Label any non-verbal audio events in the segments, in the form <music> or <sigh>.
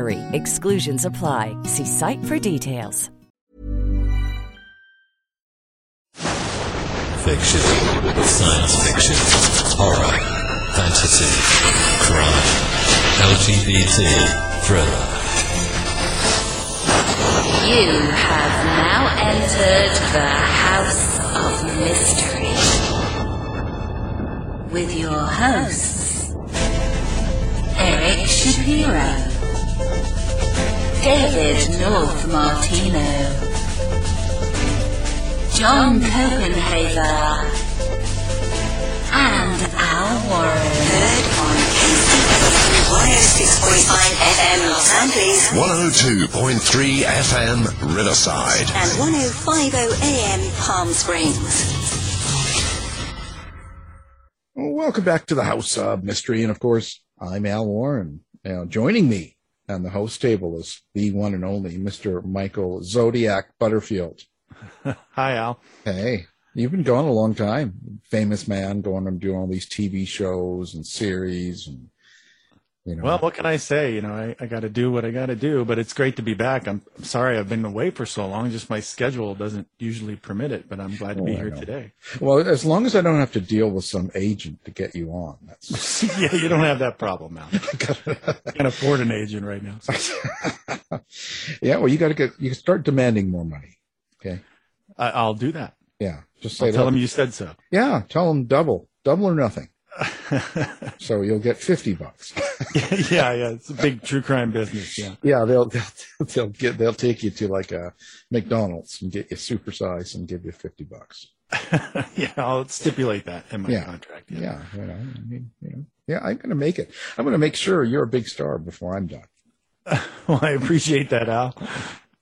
BUTTERY. Exclusions apply. See site for details. Fiction, science fiction, horror, fantasy, crime, LGBT, thriller. You have now entered the House of Mystery with your hosts, Eric Shapiro, David North Martino, John Copenhaver, and Al Warren. Heard on KCBQ 106.5 FM Los Angeles 102.3 FM Riverside. and 105.0 AM Palm Springs. Welcome back to the House of Mystery. And of course, I'm Al Warren. Now, joining me on the host table is the one and only Mr. Michael Zodiac Butterfield. <laughs> Hi, Al. Hey, you've been gone a long time. Famous man going and doing all these TV shows and series and, you know. Well, what can I say? You know, I, I got to do what I got to do, but it's great to be back. I'm, I'm sorry I've been away for so long. Just my schedule doesn't usually permit it, but I'm glad to be Oh, I here know. today. well, as long as I don't have to deal with some agent to get you on, that's <laughs> yeah, you don't have that problem, Al. <laughs> Can't afford an agent right now. so <laughs> yeah. Well, you got to get, you can start demanding more money. Okay. I, I'll do that. Yeah. Just say I'll tell them you said so. Yeah. Tell them double, double or nothing. <laughs> So you'll get 50 bucks. <laughs> yeah, yeah. It's a big true crime business. Yeah. Yeah, they'll, they'll they'll get they'll take you to like a McDonald's and get you supersized and give you fifty bucks. <laughs> yeah, I'll stipulate that in my Yeah. contract. Yeah, you know, I mean, you know, yeah, I'm gonna make it. I'm gonna make sure you're a big star before I'm done. Well, I appreciate that, Al.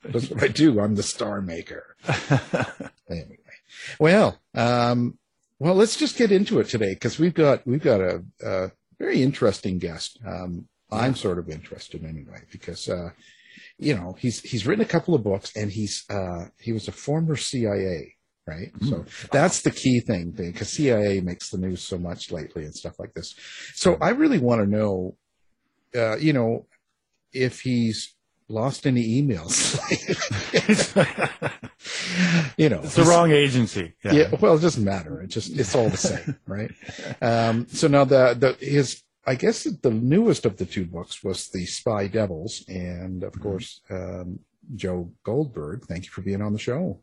That's what I do. I'm the star maker. anyway, well, um, well, let's just get into it today because we've got we've got a, a very interesting guest. Um, I'm sort of interested anyway because uh, you know he's he's written a couple of books and he's uh, he was a former CIA. Right. So that's the key thing because CIA makes the news so much lately and stuff like this. So I really want to know, uh, you know, if he's lost any emails. <laughs> you know, It's the wrong agency. yeah. well, it doesn't matter. It just it's all the same, <laughs> right? Um, so now the the his I guess the newest of the two books was the Spy Devils, and of course um, Joe Goldberg. Thank you for being on the show.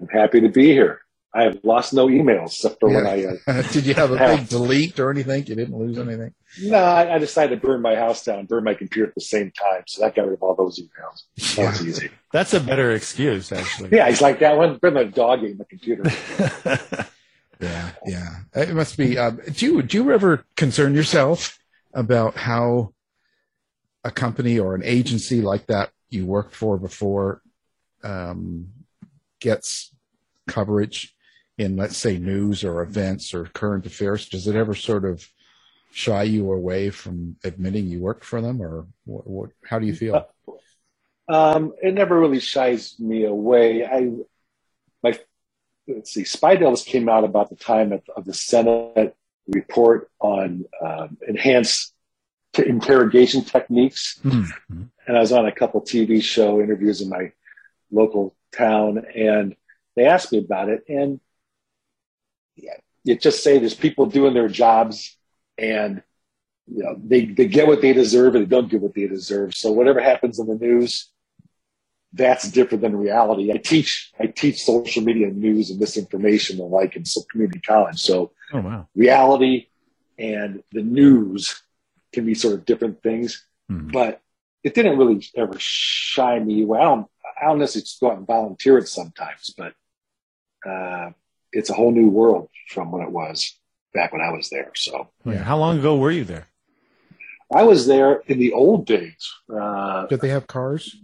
I'm happy to be here. I have lost no emails except for when I. Uh, <laughs> Did you have a Yeah. big delete or anything? You didn't lose anything? no, I, I decided to burn my house down, burn my computer at the same time, so that got rid of all those emails. That was easy. That's a better excuse, actually. Yeah, he's like that one. Burn the dog ate my computer. <laughs> Yeah, yeah. It must be. Um, do you do you ever concern yourself about how a company or an agency like that you worked for before um, gets coverage in, let's say, news or events or current affairs? Does it ever sort of shy you away from admitting you worked for them, or what? what how do you feel? <laughs> Um, it never really shies me away. I, my, let's see, Spy Devils came out about the time of, of the Senate report on um, enhanced t- interrogation techniques. Mm-hmm. And I was on a couple TV show interviews in my local town, and they asked me about it. And you just say there's people doing their jobs, and you know they they get what they deserve, and they don't get what they deserve. So whatever happens in the news, that's different than reality. I teach I teach social media news and misinformation and like in community college. So Oh wow. reality and the news can be sort of different things, Mhm. but it didn't really ever shy me away. I don't, I don't necessarily go out and volunteer it sometimes, but uh, it's a whole new world from what it was back when I was there. So Yeah. How long ago were you there? I was there in the old days. Uh, Did they have cars?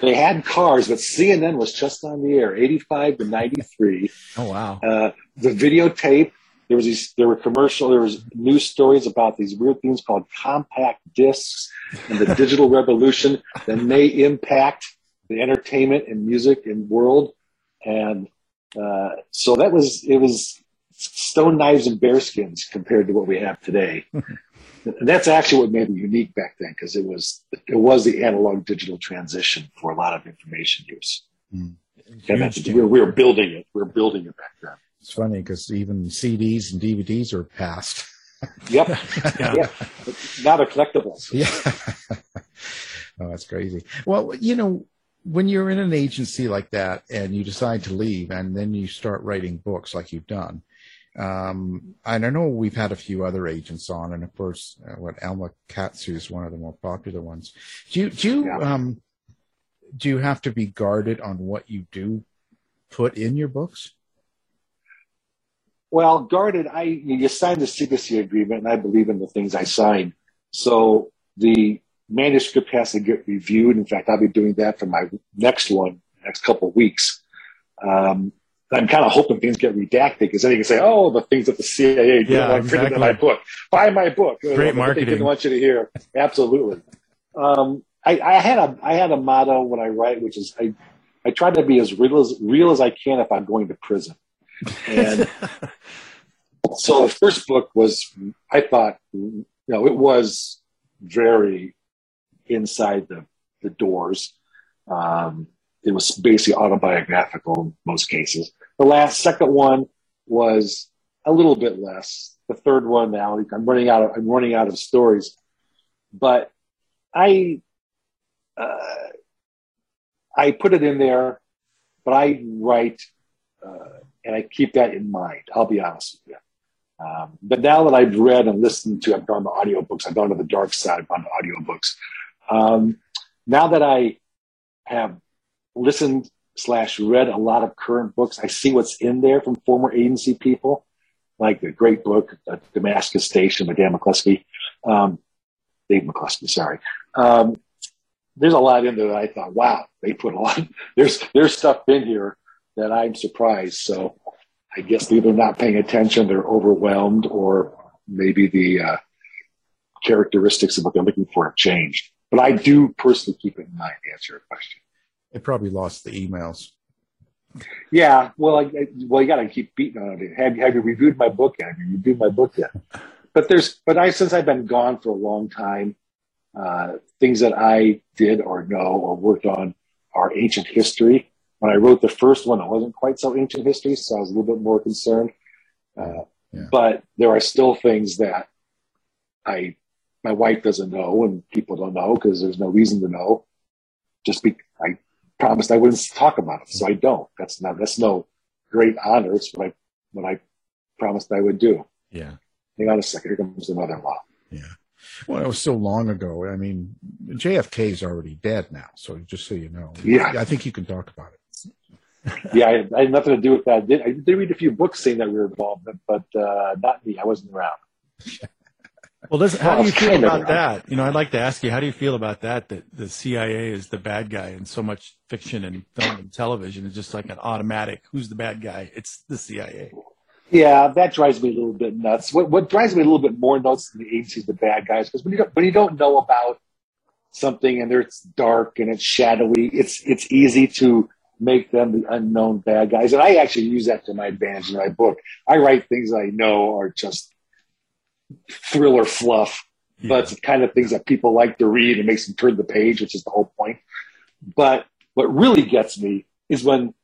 they had cars, but CNN was just on the air, 85 to 93. Oh wow. Uh, the videotape. There was these. There were commercial. There was news stories about these weird things called compact discs and the digital <laughs> revolution that may impact the entertainment and music and world. And uh, so that was it was stone knives and bearskins compared to what we have today. and <laughs> that's actually what made it unique back then because it was it was the analog digital transition for a lot of information use. Mm. And that's, we, were, we were building it. We were building it back then. It's funny because even CDs and DVDs are past. <laughs> Yep. Yeah. <laughs> yeah. Not a collectibles. Yeah. oh, that's crazy. Well, you know, when you're in an agency like that and you decide to leave and then you start writing books like you've done, um, and I know we've had a few other agents on, and of course, uh, what Alma Katsu is one of the more popular ones. Do you, do you, Yeah. um, do you have to be guarded on what you do put in your books? Well, guarded, I you sign the secrecy agreement, and I believe in the things I sign. So the manuscript has to get reviewed. In fact, I'll be doing that for my next one, next couple of weeks. Um, I'm kind of hoping things get redacted because then you can say, "Oh, the things that the CIA did Yeah, I printed in my book. Buy my book." Great what They didn't want you to hear. Absolutely. Um, I, I had a I had a motto when I write, which is I I try to be as real as real as I can if I'm going to prison. And <laughs> so the first book was I thought you know it was very inside the the doors. Um, it was basically autobiographical in most cases. The last second one was a little bit less. The third one now I'm running out of I'm running out of stories, but I uh, I put it in there, but I write uh, and I keep that in mind. I'll be honest with you. Um, but now that I've read and listened to, I've gone to audiobooks, I've gone to the dark side, I've gone to audiobooks. Um, now that I have listened slash read a lot of current books, I see what's in there from former agency people, like the great book, uh, Damascus Station by Dan McCloskey, um, Dave McCloskey, sorry. Um, there's a lot in there that I thought, wow, they put a lot. <laughs> There's there's stuff in here that I'm surprised. So I guess either not paying attention, they're overwhelmed, or maybe the uh, characteristics of what they're looking for have changed. But I do personally keep it in mind to answer your question. They probably lost the emails. Yeah, well, I, I, well, you got to keep beating on it. Have, you have you reviewed my book yet? Have you reviewed my book yet? <laughs> But there's, but I since I've been gone for a long time, uh, things that I did or know or worked on are ancient history. When I wrote the first one, it wasn't quite so ancient history, so I was a little bit more concerned. Uh, Yeah. But there are still things that I, my wife doesn't know, and people don't know because there's no reason to know. Just be, I promised I wouldn't talk about it, so I don't. That's not that's no great honor. It's what I what I promised I would do. Yeah. Hang on a second. Here comes the mother-in-law. Yeah. Well, it was so long ago. I mean, JFK is already dead now. So just so you know, Yeah. I think you can talk about it. <laughs> Yeah, I, I had nothing to do with that. I did, I did read a few books saying that we were involved, but, but uh, not me. I wasn't around. <laughs> Well, how do you oh, feel about that? You know, I'd like to ask you, how do you feel about that? That the CIA is the bad guy in so much fiction and film and television is just like an automatic. Who's the bad guy? It's the CIA. Yeah, that drives me a little bit nuts. What, what drives me a little bit more nuts than the agencies, the bad guys, because when you don't when you don't know about something and it's dark and it's shadowy, it's it's easy to make them the unknown bad guys. And I actually use that to my advantage in my book. I write things I know are just thriller fluff, but it's the kind of things that people like to read and makes them turn the page, which is the whole point. But what really gets me is when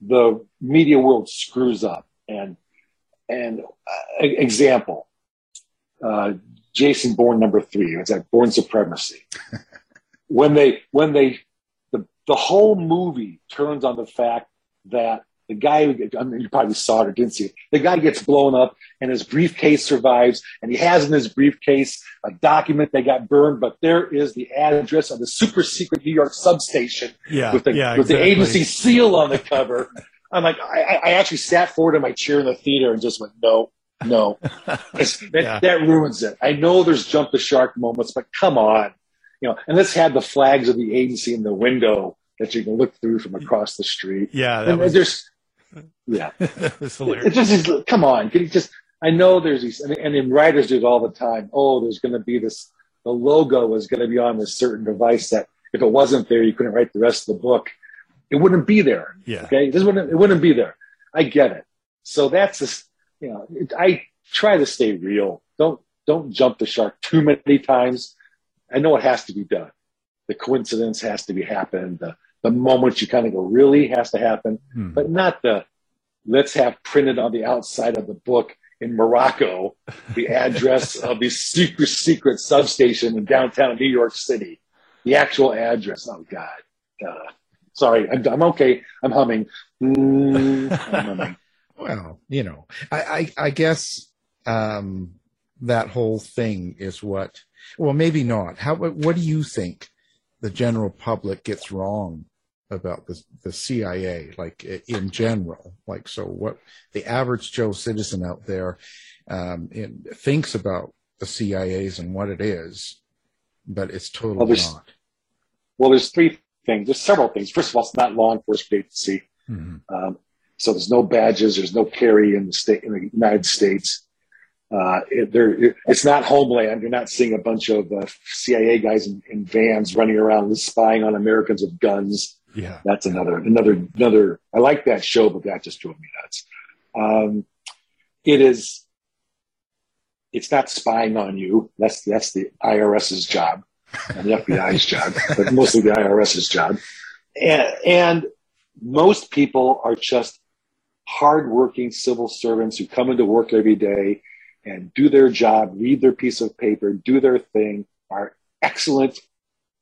the media world screws up. And and uh, example, uh, Jason Bourne number three. It's like Bourne Supremacy. <laughs> when they when they the the whole movie turns on the fact that the guy, I mean, you probably saw it or didn't see it. The guy gets blown up and his briefcase survives and he has in his briefcase a document that got burned, but there is the address of the super secret New York substation Yeah, with the, yeah, with the agency seal on the cover. I'm like, I, I actually sat forward in my chair in the theater and just went, no, no. <laughs> That, Yeah. that ruins it. I know there's jump the shark moments, but come on. You know, and this had the flags of the agency in the window that you can look through from across the street. Yeah, that And was, there's, yeah, <laughs> that was it hilarious. just is, come on, can you just? I know there's these, and, and then writers do it all the time. Oh, there's going to be this. The logo is going to be on this certain device that if it wasn't there, you couldn't write the rest of the book. It wouldn't be there. Yeah. Okay, this wouldn't. It wouldn't be there. I get it. So that's just, you know, it, I try to stay real. Don't don't jump the shark too many times. I know it has to be done. The coincidence has to be happen. The the moment you kind of go really has to happen, Hmm. but not the let's have printed on the outside of the book in Morocco the address <laughs> of the secret secret substation in downtown New York City. The actual address. Oh God. Uh, sorry, I'm, I'm okay. I'm humming. Mm, <laughs> I'm humming. Well, you know, I, I, I guess um, that whole thing is what. Well, maybe not. How? What do you think the general public gets wrong about the the CIA, like in general? Like, so what the average Joe citizen out there um, in, thinks about the CIA's and what it is, but it's totally Well, not. Well, there's three things. There's several things. First of all, it's not law enforcement agency. Mhm. Um, so there's no badges. There's no carry in the state in the United States. Uh, it, there, it, it's not Homeland. You're not seeing a bunch of uh, CIA guys in, in vans running around spying on Americans with guns. Yeah. That's another another another. I like that show, but that just drove me nuts. Um, it is. It's not spying on you. That's that's the IRS's job and the FBI's job, but mostly the IRS's job. And, and most people are just hardworking civil servants who come into work every day and do their job, read their piece of paper, do their thing, are excellent,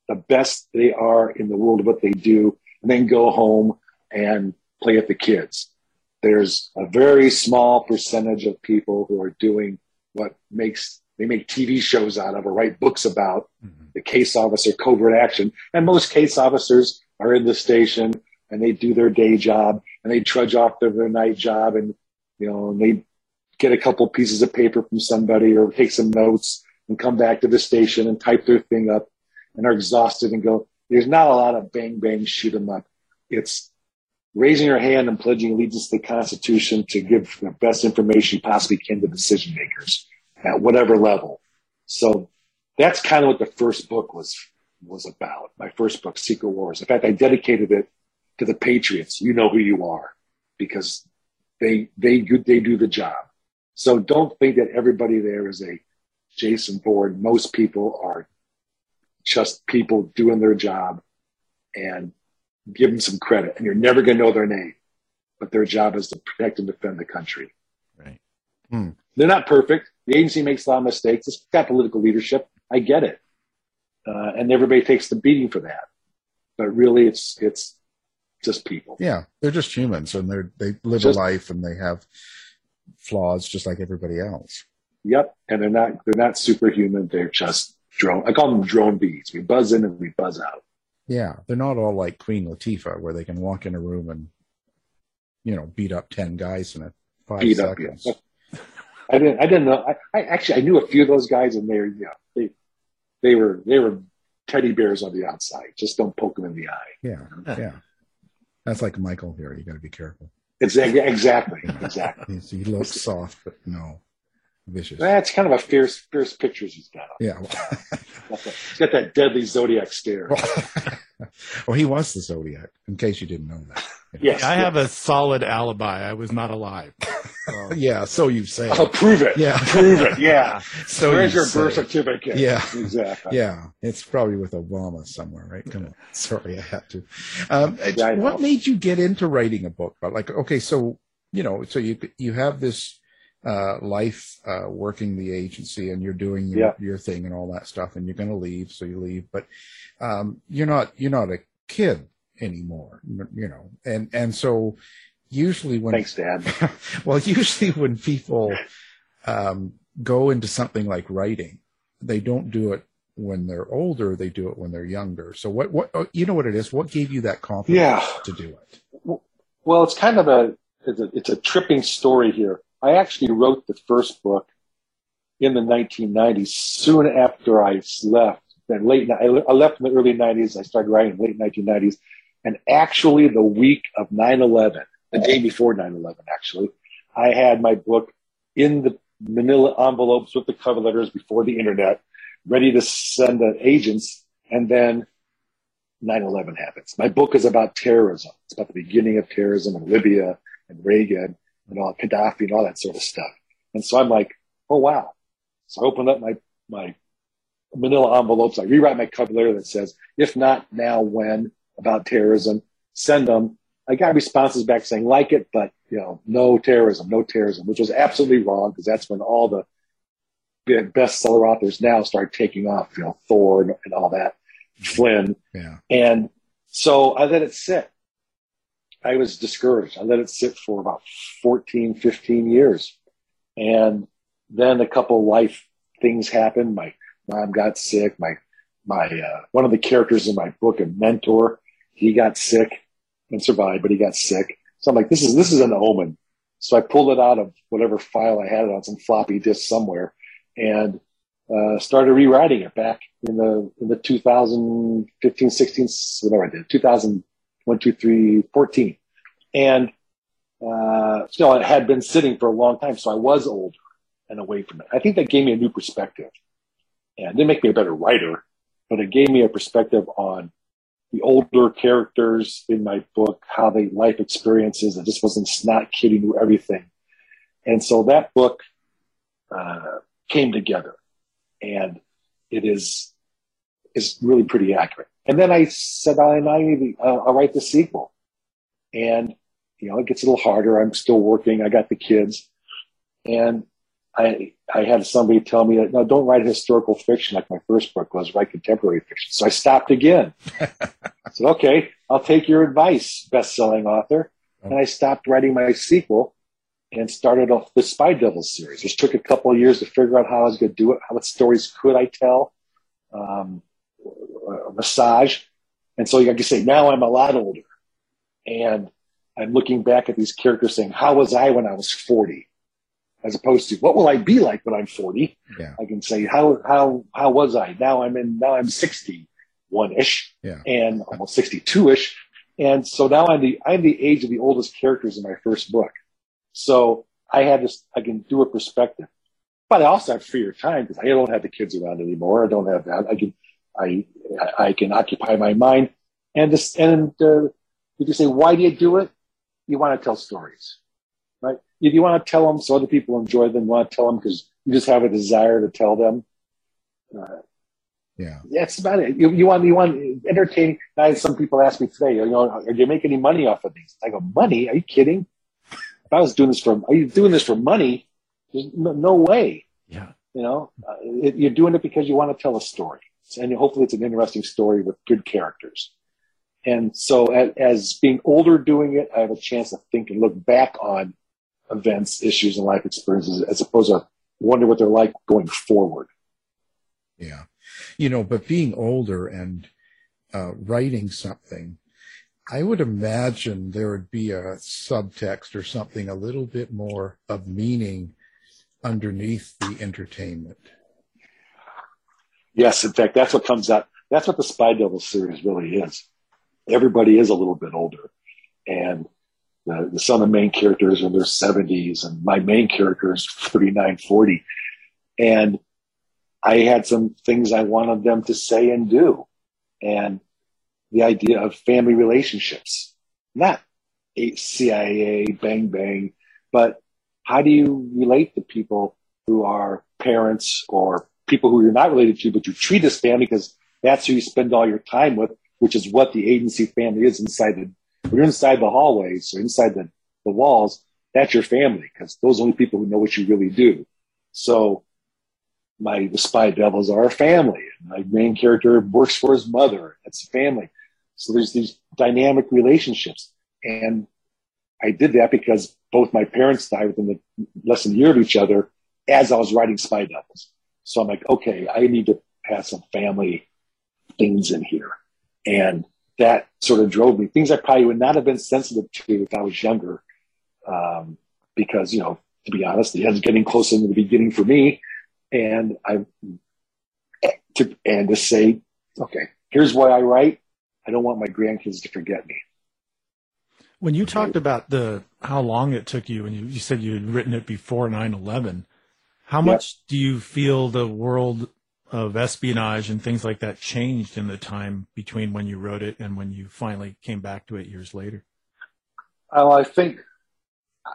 the best they are in the world of what they do, and then go home and play with the kids. There's a very small percentage of people who are doing what makes they make TV shows out of or write books about mm-hmm. the case officer covert action. And most case officers are in the station and they do their day job and they trudge off to their night job and, you know, and they get a couple pieces of paper from somebody or take some notes and come back to the station and type their thing up and are exhausted and go, there's not a lot of bang, bang, shoot 'em up. It's raising your hand and pledging allegiance to the Constitution to give the best information you possibly can to decision makers at whatever level. So that's kind of what the first book was was about. My first book, Secret Wars. In fact, I dedicated it to the Patriots. You know who you are, because they they they do the job. So don't think that everybody there is a Jason Bourne. Most people are just people doing their job, and give them some credit. And you're never going to know their name, but their job is to protect and defend the country. Right. Hmm. They're not perfect. The agency makes a lot of mistakes. It's got political leadership. I get it, uh, and everybody takes the beating for that. But really, it's it's just people. Yeah, they're just humans, and they're they live Just- a life, and they have flaws just like everybody else. Yep, and they're not they're not superhuman. They're just drone. I call them drone bees. We buzz in and we buzz out. Yeah, they're not all like Queen Latifah, where they can walk in a room and, you know, beat up ten guys in a five Beat up, seconds. yeah. I didn't I didn't know. I, I actually I knew a few of those guys, and they're yeah they they were they were teddy bears on the outside. Just don't poke them in the eye. Yeah, yeah. That's like Michael here. You got to be careful. Exactly, exactly, <laughs> exactly. He looks soft, but no, vicious. That's kind of a fierce fierce pictures he's got. Yeah. <laughs> He's got that deadly zodiac stare. <laughs> well, he was the Zodiac. In case you didn't know that. <laughs> Yes, I have a solid alibi. I was not alive. Oh. yeah, so you say. I'll prove it. Yeah. prove it. Yeah. So Where's you your birth certificate? Yeah. exactly. Yeah, it's probably with Obama somewhere, right? Come on. Sorry, I had to. Um, Yeah, I what made you get into writing a book? But Like, okay, so you know, so you you have this uh, life uh, working the agency, and you're doing your, Yeah. your thing and all that stuff, and you're going to leave, so you leave, but um, you're not you're not a kid anymore, you know, and and so usually when Thanks, Dad. <laughs> well, usually when people um, go into something like writing, they don't do it when they're older. They do it when they're younger. So what? What? oh, You know what it is? What gave you that confidence Yeah. to do it? Well, it's kind of a it's, a it's a tripping story here. I actually wrote the first book in the 1990s, soon after I left. Then late, I left in the early 90s. I started writing in late 1990s, and actually the week of 9/11, the day before 9/11, actually, I had my book in the Manila envelopes with the cover letters before the internet, ready to send to agents, and then 9-11 happens. My book is about terrorism. It's about the beginning of terrorism in Libya and Reagan and all Gaddafi and all that sort of stuff. And so I'm like, oh wow. So I open up my, my manila envelopes. I rewrite my cover letter that says, if not now, when about terrorism, send them. I got responses back saying like it, but you know, no terrorism, no terrorism, which was absolutely wrong because that's when all the bestseller authors now start taking off, you know, Thor and, and all that, Flynn. Yeah. And so I let it sit. I was discouraged. I let it sit for about 14, 15 years. And then a couple life things happened. My mom got sick. My, my, uh, one of the characters in my book, a mentor, he got sick and survived, but he got sick. So I'm like, this is, this is an omen. So I pulled it out of whatever file I had it on some floppy disk somewhere and, uh, started rewriting it back in the, in the 2015, 16, whatever I did, 2001, 2, 3, 14. And, uh, still it had been sitting for a long time. So I was older and away from it. I think that gave me a new perspective and it didn't make me a better writer, but it gave me a perspective on the older characters in my book, how they life experiences. I just wasn't not kidding knew everything. And so that book, uh, came together and it is, is really pretty accurate. And then I said, I, I, uh, I'll write the sequel and, you know, it gets a little harder. I'm still working. I got the kids and I, I had somebody tell me that, no, don't write historical fiction like my first book was, write contemporary fiction. So I stopped again. <laughs> I said, okay, I'll take your advice, best-selling author. And I stopped writing my sequel and started off the Spy Devil series, which took a couple of years to figure out how I was going to do it, how what stories could I tell, um, a massage. And so, like you say, now I'm a lot older and I'm looking back at these characters saying, how was I when I was 40? As opposed to what will I be like when I'm 40? Yeah. I can say, how, how, how was I? Now I'm in, now I'm 61 ish Yeah. and almost 62 ish. And so now I'm the, I'm the age of the oldest characters in my first book. So I had this, I can do a perspective, but I also have freer time because I don't have the kids around anymore. I don't have that. I can, I, I can occupy my mind and this, and, uh, you can say, why do you do it? You want to tell stories, right? If you want to tell them so other people enjoy them, you want to tell them because you just have a desire to tell them. Uh, Yeah. that's about it. You, you want you want entertaining. I had some people ask me today, you know, are you making any money off of these? I go, money? Are you kidding? If I was doing this for, are you doing this for money? There's no, no way. Yeah. You know, uh, it, you're doing it because you want to tell a story, and hopefully it's an interesting story with good characters. And so, as, as being older doing it, I have a chance to think and look back on events, issues, and life experiences, as opposed to wonder what they're like going forward. Yeah. You know, but being older and uh, writing something, I would imagine there would be a subtext or something a little bit more of meaning underneath the entertainment. Yes, in fact, that's what comes out. That's what the Spy Devil series really is. Everybody is a little bit older, and the, the some of the main characters are in their seventies, and my main character is 39, 40. and I had some things I wanted them to say and do, and the idea of family relationships, not CIA bang bang, but how do you relate to people who are parents or people who you're not related to, but you treat as family because that's who you spend all your time with, which is what the agency family is inside the, when you're inside the hallways or inside the, the walls, that's your family because those are the only people who know what you really do. So my spy devils are a family. My main character works for his mother. That's a family. So there's these dynamic relationships. And I did that because both my parents died within the less than a year of each other as I was writing Spy Devils. So I'm like, okay, I need to have some family things in here. And that sort of drove me. Things I probably would not have been sensitive to if I was younger. Um, because, you know, to be honest, the end's getting closer in the beginning for me. And I, to, and to say, okay, here's why I write. I don't want my grandkids to forget me. When you talked about the how long it took you, and you, you said you had written it before 9-11, how much do you feel the world of espionage and things like that changed in the time between when you wrote it and when you finally came back to it years later? Well, I think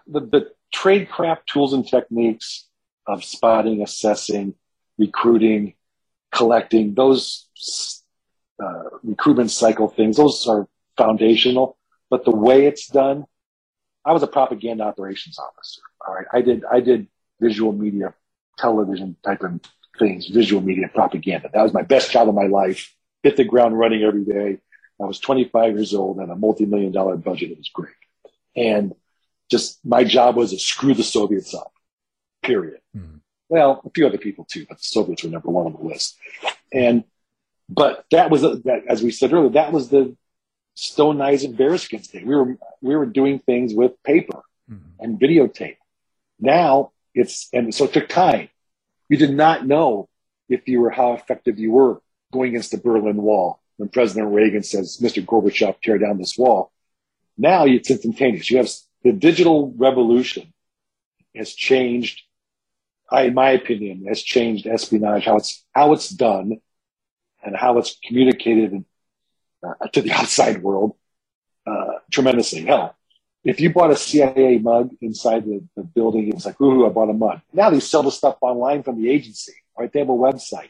the, the tradecraft tools and techniques of spotting, assessing, recruiting, collecting, those uh, recruitment cycle things, those are foundational. But the way it's done, I was a propaganda operations officer. All right. I did, I did visual media, television type of things, visual media propaganda. That was my best job of my life. Hit the ground running every day. I was 25 years old and a multi-million dollar budget. It was great. And just my job was to screw the Soviets up, period. Mm-hmm. Well, a few other people too, but the Soviets were number one on the list. And, but that was, that, as we said earlier, that was the stone knives and bearskins thing. We were, we were doing things with paper mm-hmm. and videotape. Now it's, and so it took time. You did not know if you were, how effective you were going against the Berlin Wall when President Reagan says, Mr. Gorbachev, tear down this wall. Now it's instantaneous. You have the digital revolution has changed, I, in my opinion, has changed espionage, how it's, how it's done and how it's communicated uh, to the <laughs> outside world, uh, tremendously. Hell, if you bought a CIA mug inside the, the building, it was like, ooh, I bought a mug. Now they sell the stuff online from the agency, right? They have a website.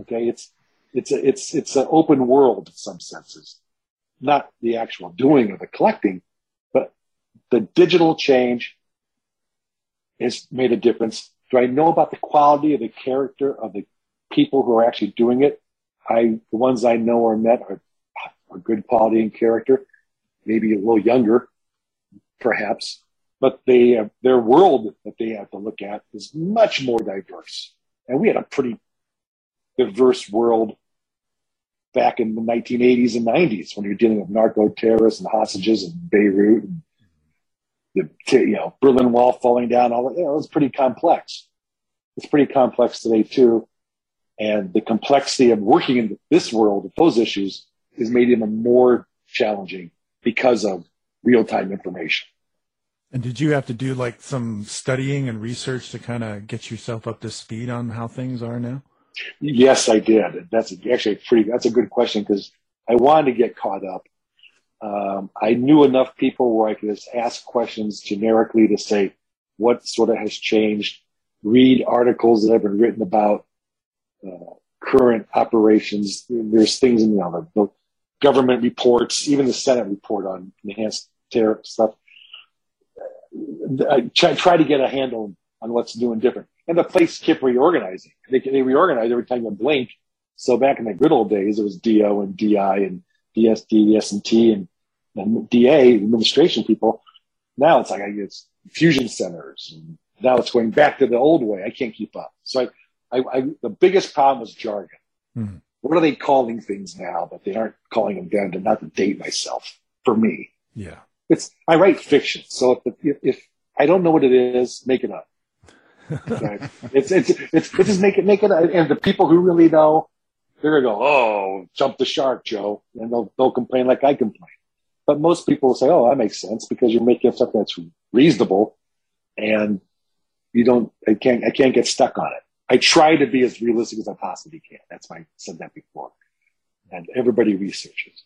Okay. It's, it's a, it's, it's an open world in some senses, not the actual doing or the collecting, but the digital change has made a difference. Do I know about the quality of the character of the people who are actually doing it? I, the ones I know or met are, are good quality and character, maybe a little younger, perhaps, but they, uh, their world that they have to look at is much more diverse. And we had a pretty diverse world back in the 1980s and 90s when you're dealing with narco terrorists and hostages in Beirut and the you know Berlin Wall falling down. All that you know, it was pretty complex. It's pretty complex today too, and the complexity of working in this world with those issues is made even more challenging because of real time information. And did you have to do like some studying and research to kind of get yourself up to speed on how things are now? Yes, I did. That's actually pretty. That's a good question because I wanted to get caught up. Um, I knew enough people where I could just ask questions generically to say what sort of has changed. Read articles that have been written about uh, current operations. There's things in you know, the, government reports, even the Senate report on enhanced terror stuff. I try, try to get a handle on what's and different and the place kept reorganizing. They, they reorganized every time you blink. So back in the good old days, it was DO and DI and DSD, S&T and, and DA administration people. Now it's like I guess fusion centers. And now it's going back to the old way. I can't keep up. So I, I, I the biggest problem was jargon. Mm-hmm. What are they calling things now that they aren't calling them then to not to date myself for me? Yeah. It's, I write fiction. So if, if, if I don't know what it is, make it up. Right? <laughs> it's, it's, it's, it's just make it, make it, and the people who really know, they're gonna go, oh, jump the shark, Joe. And they'll, they'll complain like I complain. But most people will say, oh, that makes sense because you're making up something that's reasonable and you don't, I can't, I can't get stuck on it. I try to be as realistic as I possibly can. That's why I said that before. And everybody researches.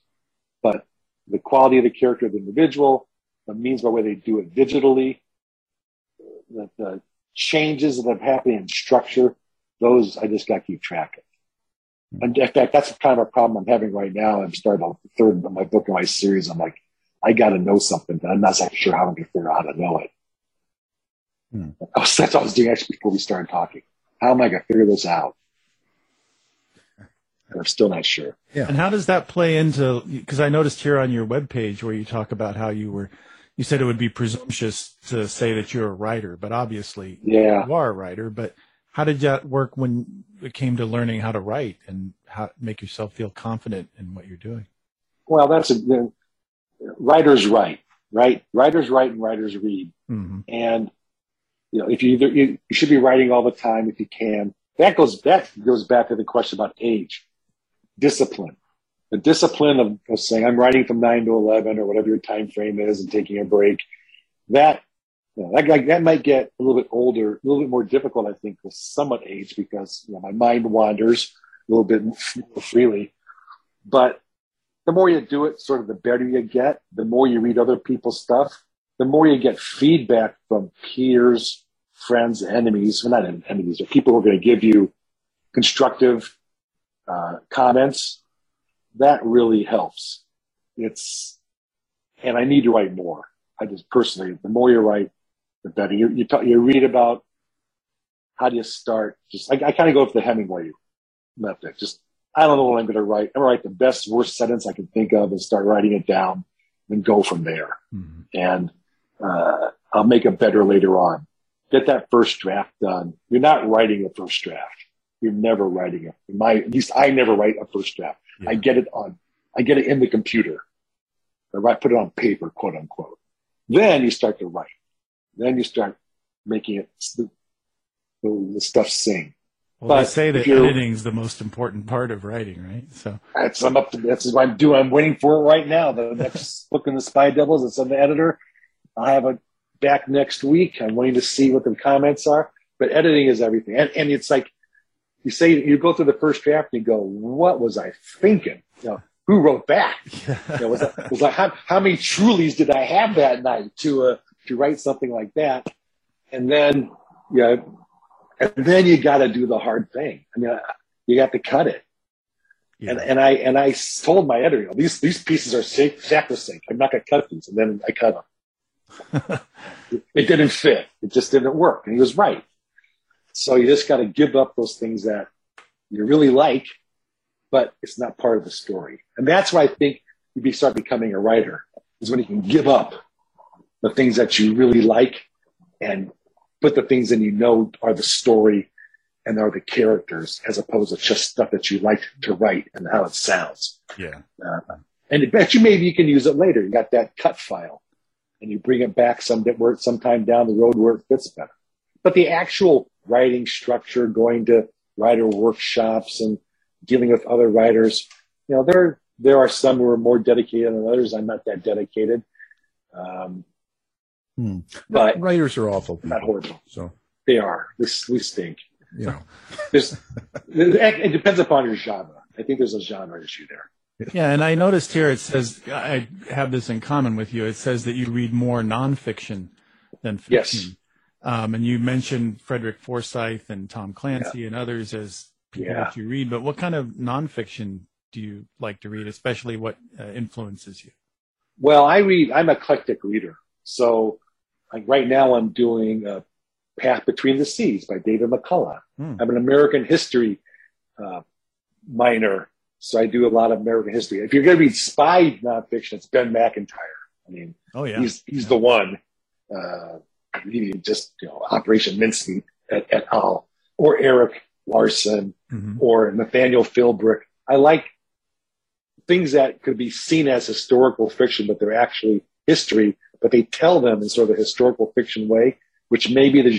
But the quality of the character of the individual, the means by way they do it digitally, the, the changes that have happened in structure, those I just got to keep track of. And in fact, that's kind of a problem I'm having right now. I'm starting the third of my book in my series. I'm like, I got to know something, but I'm not exactly sure how I'm going to figure out how to know it. Hmm. <laughs> That's what I was doing actually before we started talking. How am I going to figure this out? And I'm still not sure. Yeah. And how does that play into? Because I noticed here on your webpage where you talk about how you were, you said it would be presumptuous to say that you're a writer, but obviously Yeah. you are a writer. But how did that work when it came to learning how to write and how make yourself feel confident in what you're doing? Well, that's a, the, writers write, right? Writers write and writers read. hmm And, you know, if you either, you, you should be writing all the time if you can. That goes, that goes back to the question about age, discipline. The discipline of, of saying, I'm writing from nine to 11 or whatever your time frame is and taking a break. That, you know, that, that might get a little bit older, a little bit more difficult, I think, with somewhat age because, you know, my mind wanders a little bit more freely. But the more you do it, sort of the better you get, the more you read other people's stuff, the more you get feedback from peers, friends, enemies, well, not enemies, but people who are going to give you constructive uh, comments. That really helps. It's, and I need to write more. I just personally, the more you write, the better. You you, talk, you read about how do you start. Just I, I kind of go for the Hemingway method. Just I don't know what I'm going to write. I'm going to write the best, worst sentence I can think of and start writing it down and go from there. hmm And uh, I'll make it better later on. Get that first draft done. You're not writing a first draft. You're never writing it. In my, at least I never write a first draft. Yeah. I get it on, I get it in the computer. I write, put it on paper, quote unquote. Then you start to write. Then you start making it, the, the, stuff sing. Well, But they say that editing's the most important part of writing, right? So That's I'm up to. That's what I'm doing. I'm waiting for it right now. The next <laughs> book in the Spy Devils. It's on the editor. I have it back next week. I'm waiting to see what the comments are. But editing is everything, and, and it's like you say you go through the first draft and you go, "What was I thinking?" You know, who wrote that? <laughs> You know, was, that, was like how, how many Trulies did I have that night to uh, to write something like that? And then yeah, and then you got to do the hard thing. I mean, you got to cut it. yeah. And, and I and I told my editor, these these pieces are sac- sacrosanct. I'm not going to cut these, and then I cut them. It didn't fit. It just didn't work, and he was right. So you just got to give up those things that you really like, but it's not part of the story. And that's why I think you be start becoming a writer is when you can give up the things that you really like and put the things in you know are the story and are the characters as opposed to just stuff that you like to write and how it sounds. yeah. Uh, and bet you maybe you can use it later. You got that cut file and you bring it back some where sometime down the road where it fits better. But the actual writing structure, going to writer workshops and dealing with other writers, you know, there there are some who are more dedicated than others. I'm not that dedicated. Um, Hmm. but Writers are awful not horrible. So, They are. This we stink. you know, There's, it depends upon your genre. I think there's a genre issue there. Yeah, and I noticed here it says I have this in common with you. It says that you read more nonfiction than Yes. fiction. Um, and you mentioned Frederick Forsyth and Tom Clancy and others as people Yeah. that you read. But what kind of nonfiction do you like to read, especially what uh, influences you? Well, I read. I'm a eclectic reader. So, like right now, I'm doing uh, "Path Between the Seas" by David McCullough. Hmm. I'm an American history uh, minor, so I do a lot of American history. If you're going to read spy nonfiction, it's Ben Macintyre. I mean, Oh yeah, he's he's the one. Uh, he just you know Operation Mincemeat et, et al. Or Erik Larson Mhm. or Nathaniel Philbrick. I like things that could be seen as historical fiction, but they're actually history, but they tell them in sort of a historical fiction way, which may be the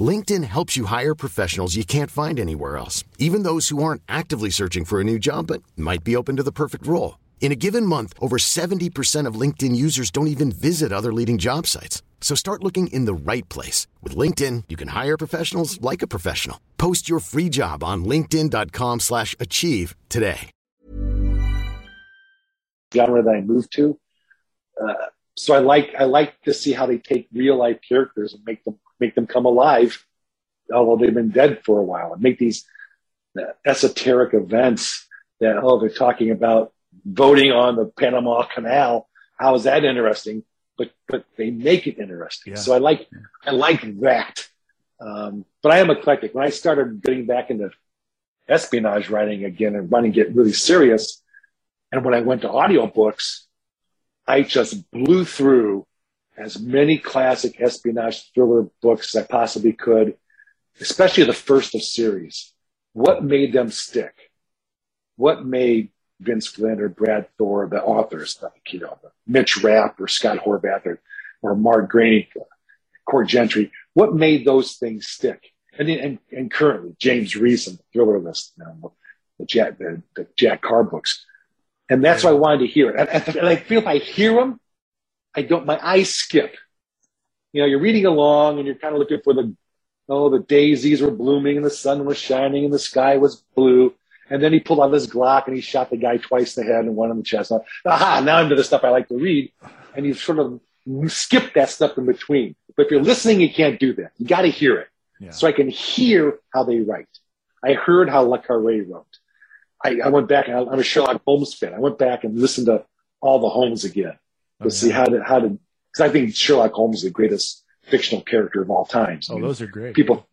LinkedIn helps you hire professionals you can't find anywhere else, even those who aren't actively searching for a new job but might be open to the perfect role. In a given month, over 70% of LinkedIn users don't even visit other leading job sites. So start looking in the right place. With LinkedIn, you can hire professionals like a professional. Post your free job on linkedin.com slash achieve today. Genre that I moved to. Uh, so I like I like to see how they take real life characters and make them make them come alive, although they've been dead for a while, and make these uh, esoteric events that oh they're talking about voting on the Panama Canal. How is that interesting? But but they make it interesting. Yeah. So I like I like that. Um, but I am eclectic. When I started getting back into espionage writing again and wanting to get really serious, and when I went to audiobooks, I just blew through as many classic espionage thriller books as I possibly could, especially the first of series. What made them stick? What made Vince Flynn or Brad Thor, the authors, like, you know, Mitch Rapp or Scot Harvath or, or Mark Greaney, Court Gentry, what made those things stick? And, and, and currently, James Reece and the Thriller List, you know, the, Jack, the, the Jack Carr books. And that's why I wanted to hear it. And, and I feel if I hear them, I don't, my eyes skip. You know, you're reading along and you're kind of looking for the, oh, the daisies were blooming and the sun was shining and the sky was blue. And then he pulled out his Glock and he shot the guy twice in the head and one in the chest. Aha, now I'm to the stuff I like to read. And you sort of skip that stuff in between. But if you're listening, you can't do that. You got to hear it. Yeah. So I can hear how they write. I heard how Le Carre wrote. I, I went back and I, I'm a Sherlock Holmes fan. I went back and listened to all the Holmes again Okay. see how to, how to, because I think Sherlock Holmes is the greatest fictional character of all time. So Oh, those are great. people,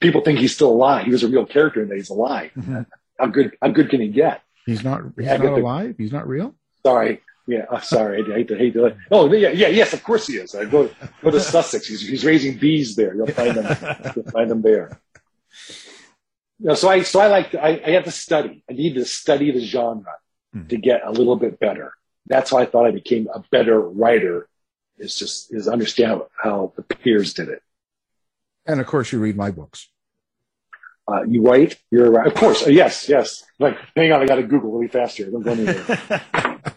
people think he's still alive. He was a real character and that he's alive. <laughs> How good, how good can he get? He's not. He's not the- alive. He's not real. Sorry. Yeah, sorry. I hate to hate to. Oh, yeah, yeah, yes, of course he is. I go go to Sussex. He's, he's raising bees there. You'll find them. You'll find them there. You know, so I so I like to, I, I have to study. I need to study the genre hmm. to get a little bit better. That's why I thought I became a better writer. Is just is understand how the peers did it. And of course, you read my books. Uh, you write. You're right. Of course. Uh, yes. Yes. Like, hang on. I got to Google really fast here. Don't go anywhere. <laughs>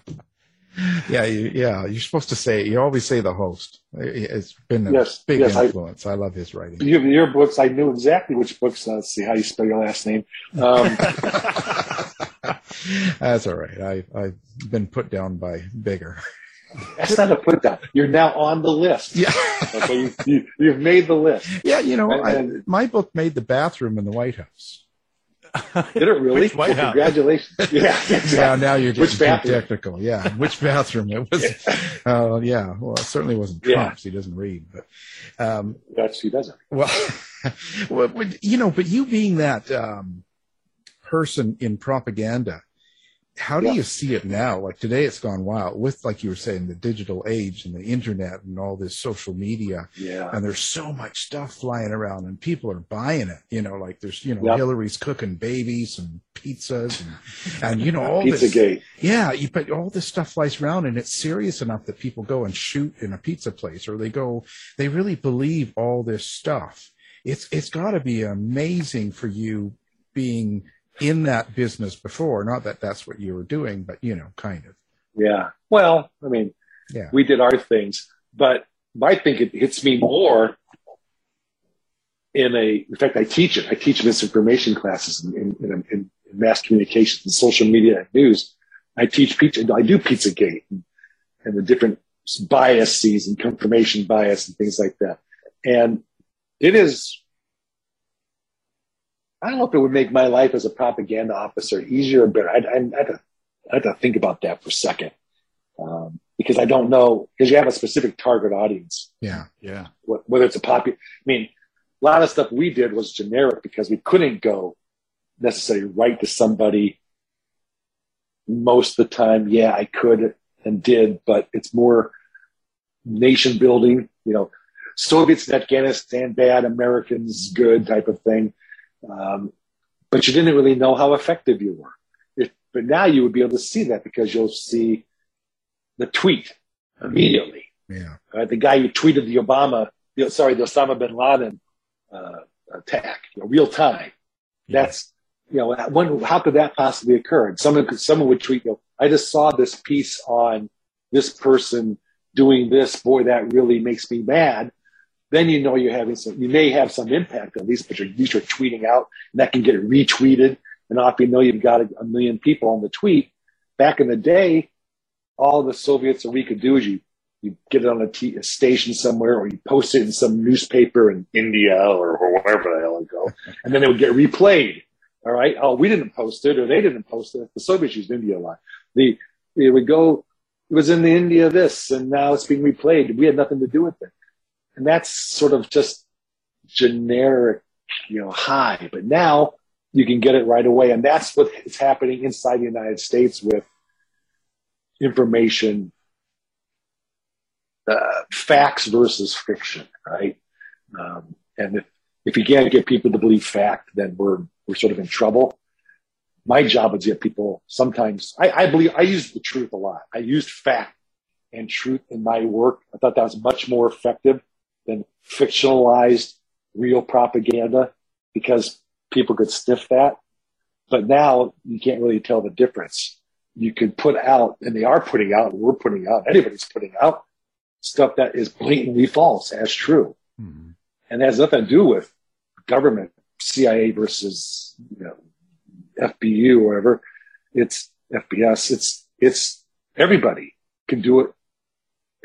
Yeah, you, yeah. You're supposed to say. You always say the host. It's been a Yes, big yes, influence. I, love his writing. You, your books, I knew exactly which books. uh, Let's see how you spell your last name. Um, <laughs> That's all right. I, I've been put down by bigger. that's not a put down. You're now on the list. Yeah. Okay, you, you, you've made the list. Yeah, you know, I, And- my book made the bathroom in the White House. <laughs> Did it really? Which White Well, House? Congratulations. <laughs> Yeah, exactly. Yeah, now you're Which getting too bathroom? technical. Yeah, which bathroom it was? <laughs> Uh, yeah, well, it certainly wasn't Yeah. He doesn't read, but um, That's he doesn't. well, well, you know, but you being that um, person in propaganda, how do Yeah. you see it now? Like today, it's gone wild with, like you were saying, the digital age and the internet and all this social media. Yeah. And there's so much stuff flying around, and people are buying it. You know, like there's, you know, Yep. Hillary's cooking babies and pizzas, and, and you know, all this. Pizzagate. Yeah, you, but all this stuff flies around, and it's serious enough that people go and shoot in a pizza place, or they go, they really believe all this stuff. it's it's got to be amazing for you being in that business before. Not that that's what you were doing, but you know, kind of. Yeah. Well, I mean, Yeah. we did our things, but I think it hits me more in a, in fact, I teach it. I teach misinformation classes in, in, in, in mass communications and social media and news. I teach pizza, I do Pizzagate and, and the different biases and confirmation bias and things like that. And it is, I don't know if it would make my life as a propaganda officer easier or better. I'd, I'd, I'd, I'd have to think about that for a second. Um, because I don't know, because you have a specific target audience Yeah. Yeah. whether it's a popular. I mean, a lot of stuff we did was generic because we couldn't go necessarily right to somebody. Most of the time, yeah, I could and did, but it's more nation building. You know, Soviets in Afghanistan bad, Americans good type of thing. Um, but you didn't really know how effective you were. If, but now you would be able to see that because you'll see the tweet immediately Yeah. right? The guy who tweeted the Obama, the, sorry, the Osama bin Laden uh, attack, you know, real time. That's you know, when, how could that possibly occur? And someone could, someone would tweet, you know, I just saw this piece on this person doing this. Boy, that really makes me mad. Then you know you're having some, you may have some impact at least, but you're, these are tweeting out and that can get retweeted. And off you know you've got a, a million people on the tweet. Back in the day, all the Soviets or we could do is you you get it on a, t- a station somewhere or you post it in some newspaper in India or, or wherever the hell it go. And then it would get replayed. All right. Oh, we didn't post it or they didn't post it. The Soviets used India a lot. The, it would go, it was in the India this and now it's being replayed. We had nothing to do with it. And that's sort of just generic, you know, high. But now you can get it right away. And that's what is happening inside the United States with information uh, facts versus fiction, right? Um, and if, if you can't get people to believe fact, then we're we're sort of in trouble. My job is to get people. Sometimes I, I believe I use the truth a lot. I used fact and truth in my work. I thought that was much more effective than fictionalized real propaganda because people could sniff that. But now you can't really tell the difference. You could put out, and they are putting out, and we're putting out, anybody's putting out stuff that is blatantly false as true. Mm-hmm. And has nothing to do with government, CIA versus, you know, FBU or whatever. It's FBS. It's, it's everybody can do it.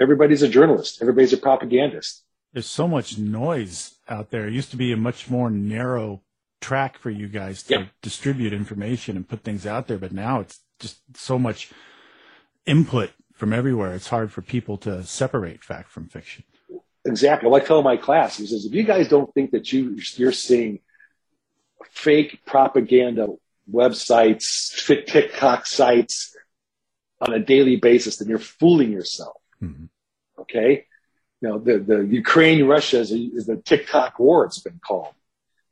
Everybody's a journalist. Everybody's a propagandist. There's so much noise out there. It used to be a much more narrow track for you guys to distribute information and put things out there, but now it's just so much input from everywhere. It's hard for people to separate fact from fiction. Exactly. Like I tell my class, he says, if you guys don't think that you you're seeing fake propaganda websites, TikTok sites on a daily basis, then you're fooling yourself. Mm-hmm. Okay. You know, the, the Ukraine Russia is, is the TikTok war, it's been called.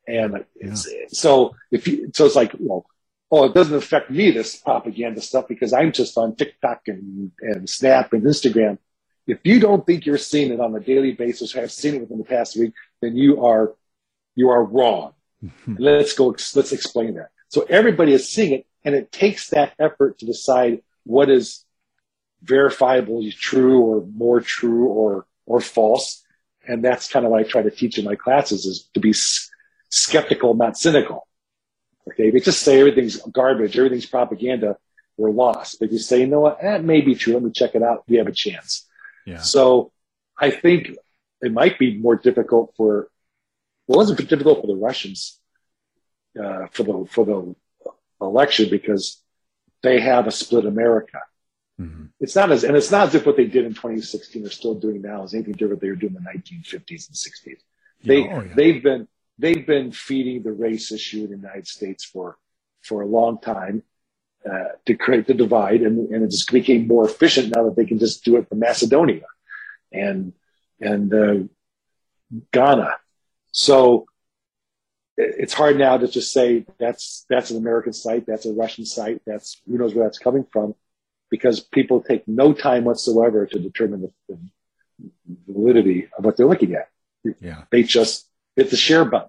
And it's, so if you, so it's like, well, oh, it doesn't affect me, this propaganda stuff, because I'm just on TikTok and, and Snap and Instagram. If you don't think you're seeing it on a daily basis, or have seen it within the past week, then you are, you are wrong. Hmm. let's go, let's explain that. So everybody is seeing it, and it takes that effort to decide what is verifiably true or more true or, or false. And that's kind of what I try to teach in my classes is to be s- skeptical, not cynical. Okay. If you just say everything's garbage, everything's propaganda, we're lost. But if you say, you know what, that may be true. Let me check it out. We have a chance. Yeah. So I think it might be more difficult for, well, it wasn't difficult for the Russians, uh, for the, for the election because they have a split America. It's not as, and it's not as if what they did in 2016 are still doing now is anything different than they were doing in the 1950s and 60s. They, oh, yeah. they've been, they've been feeding the race issue in the United States for, for a long time, uh, to create the divide and, and it just became more efficient now that they can just do it from Macedonia and, and, uh, Ghana. So it's hard now to just say that's, that's an American site, that's a Russian site, that's, who knows where that's coming from because people take no time whatsoever to determine the, the validity of what they're looking at. Yeah. They just hit the share button.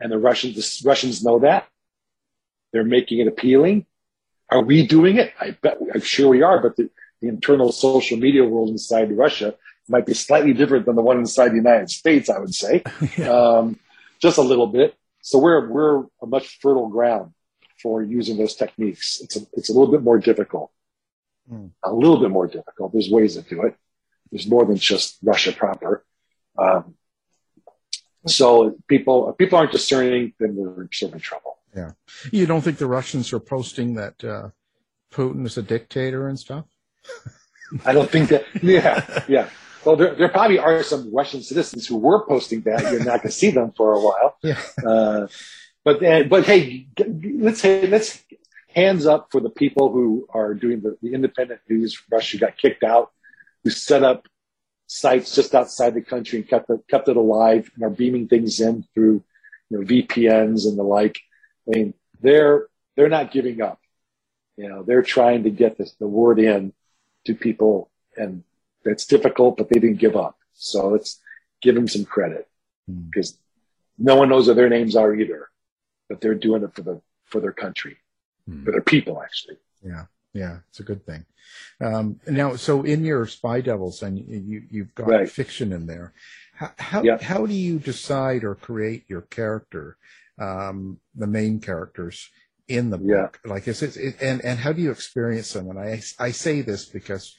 And the Russians, the Russians know that. They're making it appealing. Are we doing it? I bet, I'm sure we are, but the, the internal social media world inside Russia might be slightly different than the one inside the United States, I would say. <laughs> yeah. um, just a little bit. So we're, we're a much fertile ground for using those techniques. It's a, it's a little bit more difficult. Mm. A little bit more difficult. There's ways to do it. There's more than just Russia proper. Um, so people people aren't discerning, then we're sort of in trouble. Yeah, you don't think the Russians are posting that uh, Putin is a dictator and stuff? I don't think that. Yeah, yeah. Well, there, there probably are some Russian citizens who were posting that. You're not going to see them for a while. Yeah. Uh, but uh, but hey, let's say let's hands up for the people who are doing the, the independent news. Russia got kicked out. Who set up sites just outside the country and kept it, kept it alive and are beaming things in through you know, VPNs and the like. I mean, they're they're not giving up. You know, they're trying to get this, the word in to people, and it's difficult, but they didn't give up. So let's give them some credit because mm. no one knows what their names are either, but they're doing it for the for their country, mm. for their people, actually. Yeah, yeah, it's a good thing. Um, now, so in your Spy Devils, and you, you've got right. fiction in there. How how, yeah. how do you decide or create your character, um, the main characters in the book? Yeah. Like, is it, it, and and how do you experience them? And I I say this because,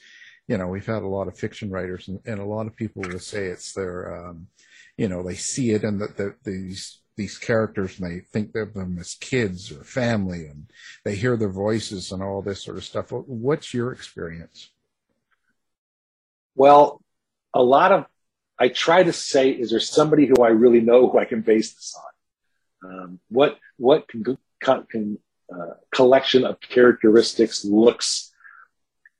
you know, we've had a lot of fiction writers, and, and a lot of people will say it's their, um, you know, they see it and that the, these these characters and they think of them as kids or family and they hear their voices and all this sort of stuff. What's your experience? Well, a lot of, I try to say, is there somebody who I really know who I can base this on? Um, what, what can, can uh, collection of characteristics, looks,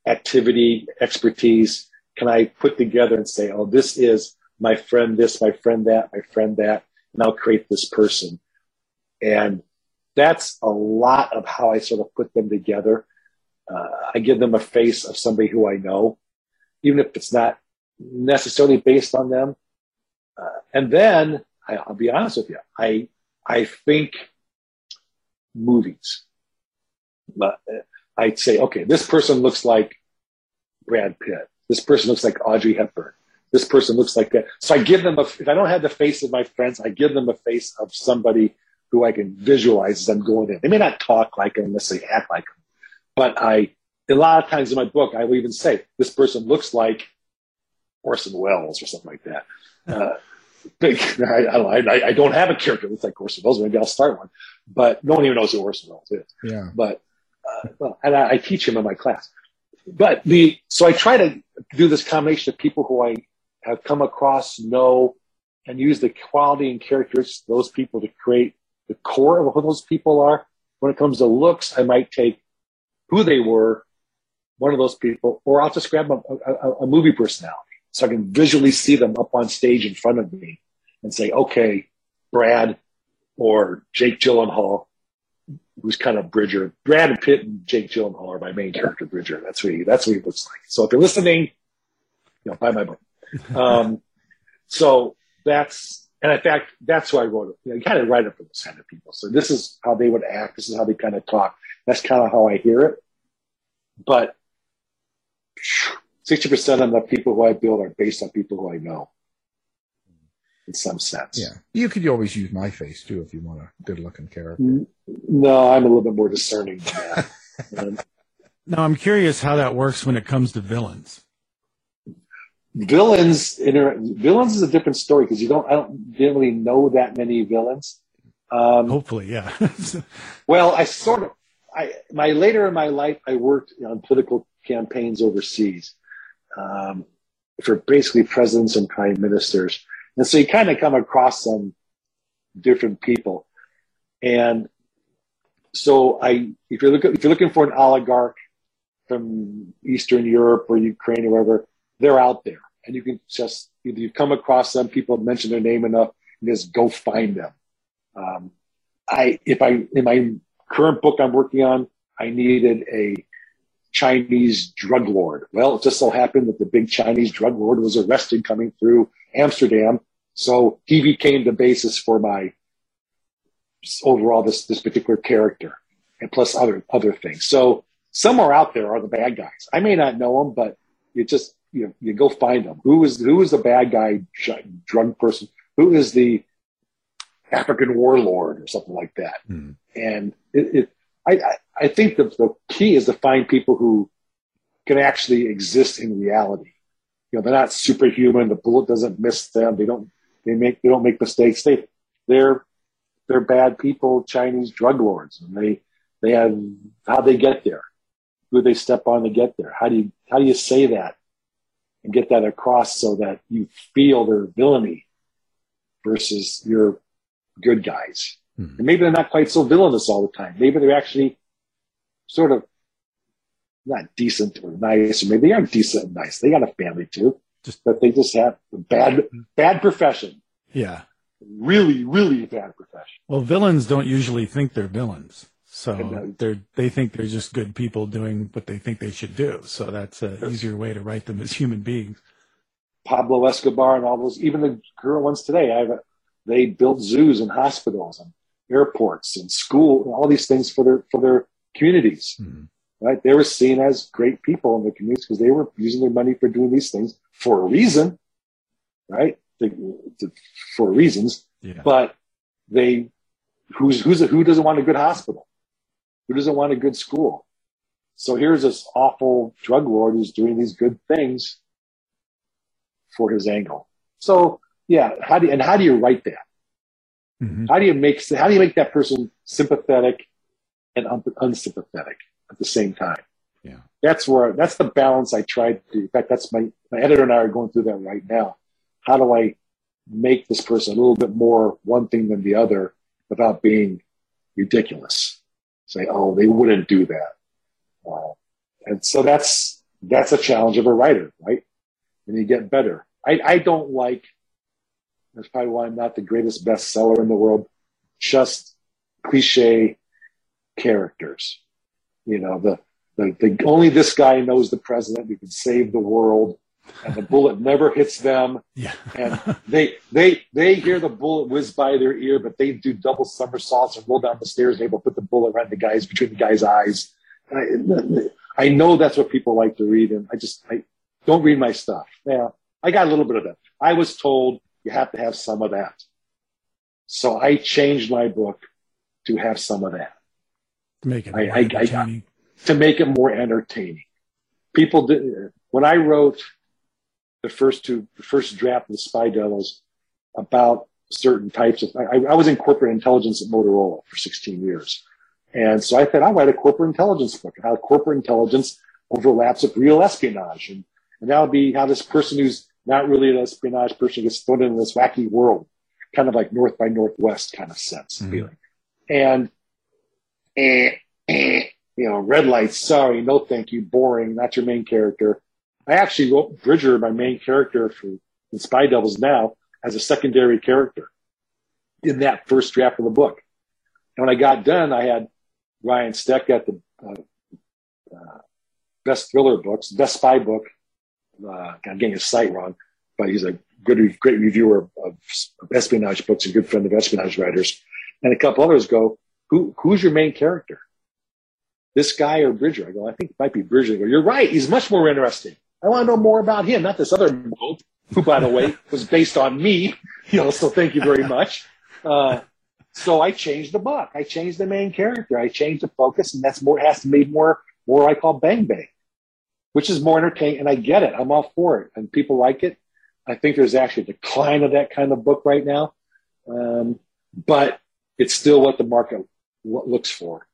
activity, expertise can I put together and say, oh, this is my friend this, my friend that, my friend that now create this person. And that's a lot of how I sort of put them together. Uh, I give them a face of somebody who I know, even if it's not necessarily based on them. Uh, and then I, will be honest with you, I I think movies. Uh, I'd say, okay, this person looks like Brad Pitt. This person looks like Audrey Hepburn this person looks like that. So I give them a, if I don't have the face of my friends, I give them a face of somebody who I can visualize as I'm going in. They may not talk like them, necessarily act like them, but I, a lot of times in my book, I will even say, this person looks like Orson Welles or something like that. <laughs> Uh, I, I, don't I, I, don't have a character that looks like Orson Welles. Maybe I'll start one, but no one even knows who Orson Welles is. Yeah. But, uh, well, and I, I teach him in my class. But the, so I try to do this combination of people who I have come across, know, and use the quality and characteristics of those people to create the core of who those people are. When it comes to looks, I might take who they were, one of those people, or I'll just grab a, a, a movie personality so I can visually see them up on stage in front of me and say, okay, Brad or Jake Gyllenhaal, who's kind of Bridger. Brad Pitt and Jake Gyllenhaal are my main character, Bridger. That's what he, that's what he looks like. So if you're listening, you know, buy my book. Um, so that's, and in fact, that's why I wrote it. You, know, you kind of write it for those kind of people. So this is how they would act. This is how they kind of talk. That's kind of how I hear it. But 60% of the people who I build are based on people who I know in some sense. Yeah. You could always use my face too if you want a good looking character. No, I'm a little bit more discerning than that. <laughs> now, I'm curious how that works when it comes to villains villains inter- villains is a different story because you don't I don't really know that many villains. Um, Hopefully, yeah. <laughs> well, I sort of I my later in my life I worked on political campaigns overseas um, for basically presidents and prime ministers, and so you kind of come across some different people, and so I if you're looking if you're looking for an oligarch from Eastern Europe or Ukraine or wherever they're out there. And you can just, either you come across them, people have mentioned their name enough, and just go find them. Um, I, if I, in my current book I'm working on, I needed a Chinese drug lord. Well, it just so happened that the big Chinese drug lord was arrested coming through Amsterdam So he became the basis for my overall this this particular character, and plus other other things. So somewhere out there are the bad guys. I may not know them, but you just you you go find them. Who is who is the bad guy drug person? Who is the African warlord or something like that? Hmm. And it, it I, I I think the the key is to find people who can actually exist in reality. You know, they're not superhuman. The bullet doesn't miss them. They don't they make they don't make mistakes. They they're they're bad people, Chinese drug lords, and they they have how they get there, who they step on to get there. How do you how do you say that and get that across so that you feel their villainy versus your good guys? Hmm. And maybe they're not quite so villainous all the time. Maybe they're actually sort of not decent or nice, or maybe they aren't decent and nice. They got a family too, just but they just have a bad bad profession. Yeah. Really, really bad profession. Well, villains don't usually think they're villains. So they're they think they're just good people doing what they think they should do. So that's an easier way to write them as human beings. Pablo Escobar and all those, even the current ones today. I have a, they built zoos and hospitals and airports and school and all these things for their for their communities. Mm-hmm. Right? They were seen as great people in the communities because they were using their money for doing these things for a reason, right? To- to- for reasons, Yeah. but they who's who's who doesn't want a good hospital? Who doesn't want a good school? So here's this awful drug lord who's doing these good things for his angle. So yeah, how do you, and how do you write that? Mm-hmm. How do you make how do you make that person sympathetic and un- unsympathetic at the same time? Yeah, that's where that's the balance I tried to. In fact, that's my my editor and I are going through that right now. How do I make this person a little bit more one thing than the other without being ridiculous? Say, oh, they wouldn't do that, uh, and so that's that's a challenge of a writer, right? And you get better. I, I don't like. That's probably why I'm not the greatest bestseller in the world. Just cliche characters. You know, the, the, the only this guy knows the president who can save the world, and the bullet never hits them. Yeah. and they they they hear the bullet whiz by their ear, but they do double somersaults and roll down the stairs and able to put the bullet right in the guy's between the guy's eyes. I, I know that's what people like to read, and I just I don't read my stuff. Yeah, I got a little bit of that. I was told you have to have some of that, so I changed my book to have some of that. Make it I, I, to make it more entertaining. People did when I wrote the first two, the first draft of the Spy Devils about certain types of. I, I was in corporate intelligence at Motorola for 16 years, and so I thought I'll write a corporate intelligence book and how corporate intelligence overlaps with real espionage, and and that would be how this person who's not really an espionage person gets thrown into this wacky world, kind of like North by Northwest kind of sense feeling, and eh, eh, you know, red lights, sorry, no thank you, boring, not your main character. I actually wrote Bridger, my main character for in Spy Devils now, as a secondary character in that first draft of the book. And when I got done, I had Ryan Steck at the uh, uh, best thriller books, best spy book. Uh, I'm getting his site wrong, but he's a good, great reviewer of, of espionage books, a good friend of espionage writers. And a couple others go, who, who's your main character? This guy or Bridger? I go, I think it might be Bridger. They go, you're right. He's much more interesting. I want to know more about him, not this other mope, who, by the way, was based on me. <laughs> You know, so thank you very much. Uh, so I changed the book. I changed the main character. I changed the focus, and that's more has to be more more I call bang bang, which is more entertaining. And I get it. I'm all for it, and people like it. I think there's actually a decline of that kind of book right now, um, but it's still what the market lo- looks for.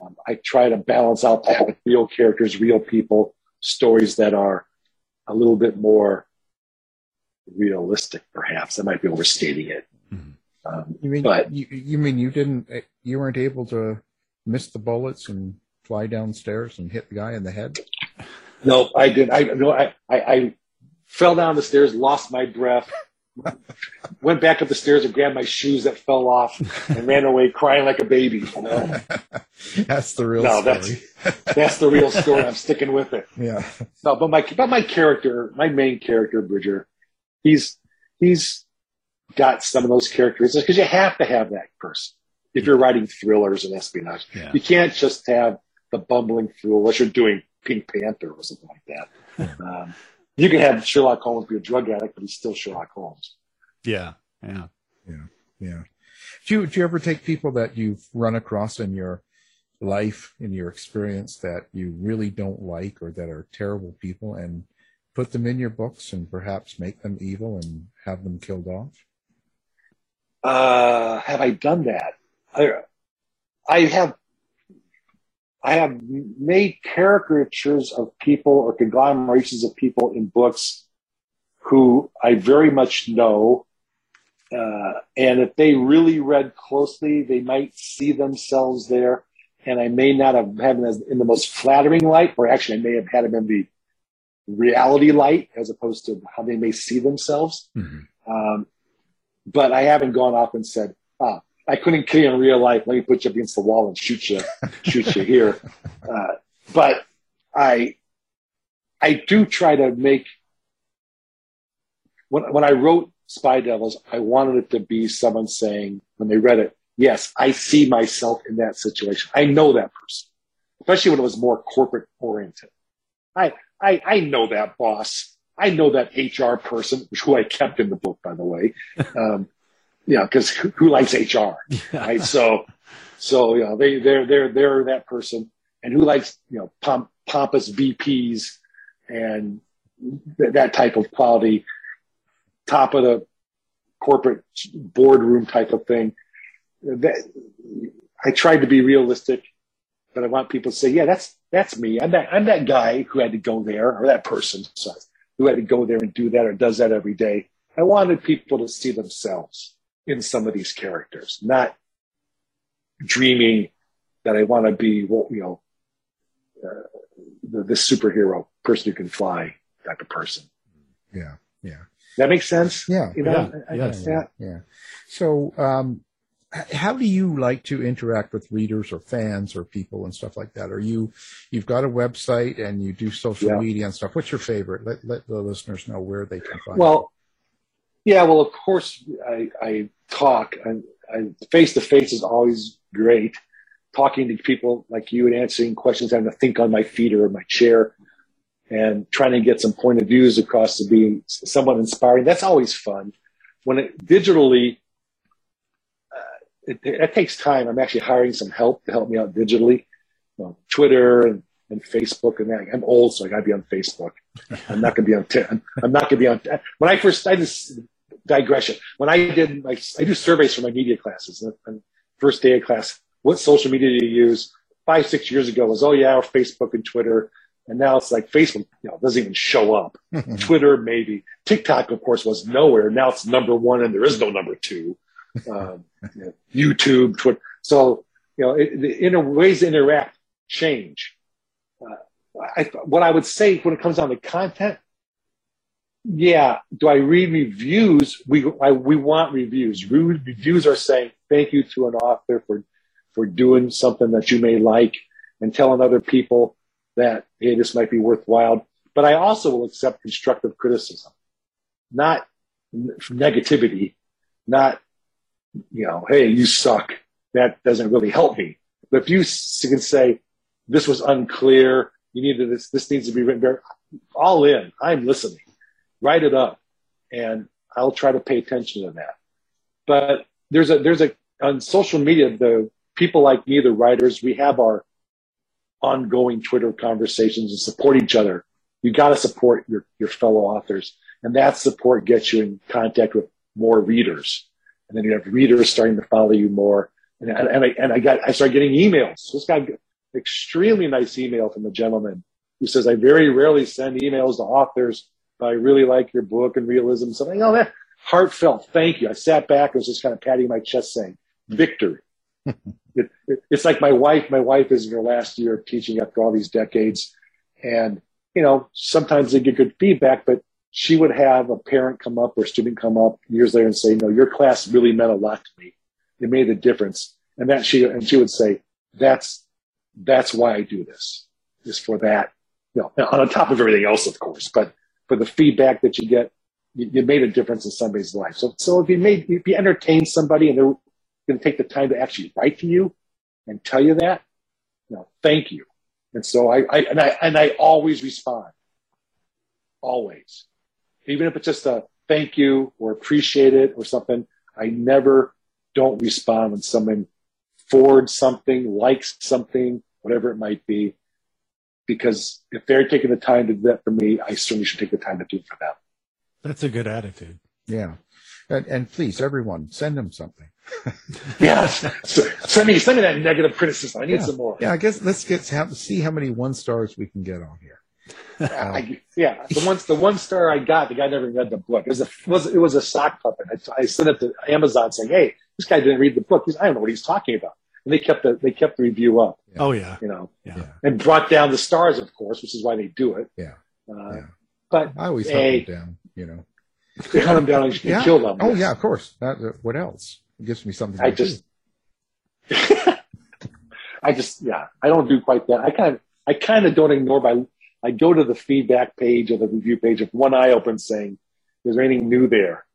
Um, I try to balance out that with real characters, real people, stories that are a little bit more realistic, perhaps. I might be overstating it. Um, You mean but you, you mean you didn't you weren't able to miss the bullets and fly downstairs and hit the guy in the head? no, I didn't. I no, I, I, I fell down the stairs, lost my breath, went back up the stairs and grabbed my shoes that fell off, and ran away crying like a baby. You know? <laughs> That's the real no, story. that's <laughs> that's the real story. I'm sticking with it. Yeah. No, but my but my character, my main character, Bridger, he's he's got some of those characteristics because you have to have that person if you're writing thrillers and espionage. Yeah. You can't just have the bumbling fool unless you're doing Pink Panther or something like that. um, you can have Sherlock Holmes be a drug addict, but he's still Sherlock Holmes. Yeah. Yeah. Yeah. Yeah. Do you, do you ever take people that you've run across in your life, in your experience that you really don't like or that are terrible people and put them in your books and perhaps make them evil and have them killed off? Uh, have I done that? I, I have, I have made caricatures of people or conglomerations of people in books who I very much know. Uh, and if they really read closely, they might see themselves there. And I may not have had them in the most flattering light, or actually I may have had them in the reality light as opposed to how they may see themselves. Um, but I haven't gone off and said, ah, I couldn't kill you in real life. Let me put you up against the wall and shoot you, shoot you here. <laughs> Uh, but I, I do try to make, when, when I wrote Spy Devils, I wanted it to be someone saying, when they read it, yes, I see myself in that situation. I know that person, especially when it was more corporate oriented. I, I, I know that boss. I know that HR person, who I kept in the book, by the way. Um, you know, because who, likes HR, <laughs> right? So, so you know, they they're they're they're that person, and who likes you know pomp, pompous VPs and th- that type of quality, top of the corporate boardroom type of thing. That I tried to be realistic, but I want people to say, yeah, that's that's me. I'm that I'm that guy who had to go there, or that person, sorry, who had to go there and do that or does that every day. I wanted people to see themselves in some of these characters, not dreaming that I want to be, well, you know, uh, the, the superhero person who can fly type of person. Yeah. Yeah. That makes sense. Yeah. You know, yeah, I- I- yes, yeah. yeah. So, um, how do you like to interact with readers or fans or people and stuff like that? Are you, you've got a website and you do social Yeah. media and stuff. What's your favorite? Let, let the listeners know where they can find Well, yeah, well, of course, I, I talk. I face to face is always great. Talking to people like you and answering questions, having to think on my feet or in my chair, and trying to get some point of views across to be somewhat inspiring. That's always fun. When it digitally, uh, it, it takes time. I'm actually hiring some help to help me out digitally. You know, Twitter and, and Facebook and that. I'm old, so I got to be on Facebook. I'm not going to be on. T- I'm, I'm not going to be on. When I first, I just digression. When I did, my, I do surveys for my media classes. And, and first day of class, what social media do you use? Five, six years ago was, oh yeah, Facebook and Twitter. And now it's like Facebook, you know, doesn't even show up. <laughs> Twitter, maybe. TikTok, of course, was nowhere. Now it's number one and there is no number two. <laughs> Um, you know, YouTube, Twitter. So, you know, it, the inner ways to interact change. Uh, I, what I would say when it comes down to content, yeah, do I read reviews? We I, we want reviews. Re- Reviews are saying thank you to an author for for doing something that you may like and telling other people that hey, this might be worthwhile. But I also will accept constructive criticism, not negativity, not you know, hey, you suck. That doesn't really help me. But if you can say this was unclear, you needed this, this needs to be written better. All in. I'm listening write it up and I'll try to pay attention to that. But there's a, there's a, on social media, the people like me, the writers, we have our ongoing Twitter conversations and support each other. You got to support your, your fellow authors and that support gets you in contact with more readers. And then you have readers starting to follow you more. And, and, I, and I got, I started getting emails. This guy, extremely nice email from a gentleman who says, I very rarely send emails to authors I really like your book and realism. Something, know, that heartfelt thank you. I sat back, I was just kind of patting my chest saying, victory. <laughs> it, it, it's like my wife, my wife is in her last year of teaching after all these decades. And, you know, sometimes they get good feedback, but she would have a parent come up or student come up years later and say, no, your class really meant a lot to me. It made a difference. And that she, and she would say, that's, that's why I do this is for that, you know, on top of everything else, of course, but for the feedback that you get you, you made a difference in somebody's life. So, so if you made, if you entertain somebody and they're going to take the time to actually write to you and tell you that, you know, thank you. And so I, I and I and I always respond, always, even if it's just a thank you or appreciate it or something. I never don't respond when someone forwards something, likes something, whatever it might be, because if they're taking the time to do that for me, I certainly should take the time to do it for them. That's a good attitude. Yeah. And, and please, everyone, send them something. <laughs> yeah. So, send me, send me that negative criticism. I need yeah. some more. Yeah. I guess let's get have, see how many one stars we can get on here. <laughs> I, yeah, the one the one star I got, the guy never read the book. It was a was it was a sock puppet. I, I sent it to Amazon saying, "Hey, this guy didn't read the book. He's, I don't know what he's talking about." And they kept the they kept the review up. Oh yeah, you know, yeah, and brought down the stars, of course, which is why they do it. Yeah, uh, yeah. But I always hey, hunt them down. You know, they hunt them down and yeah. kill them. Oh yeah, of course. That, uh, what else? It gives me something. I to just. <laughs> I just, yeah, I don't do quite that. I kind of, I kind of don't ignore my. I go to the feedback page or the review page with one eye open, saying, "Is there anything new there?"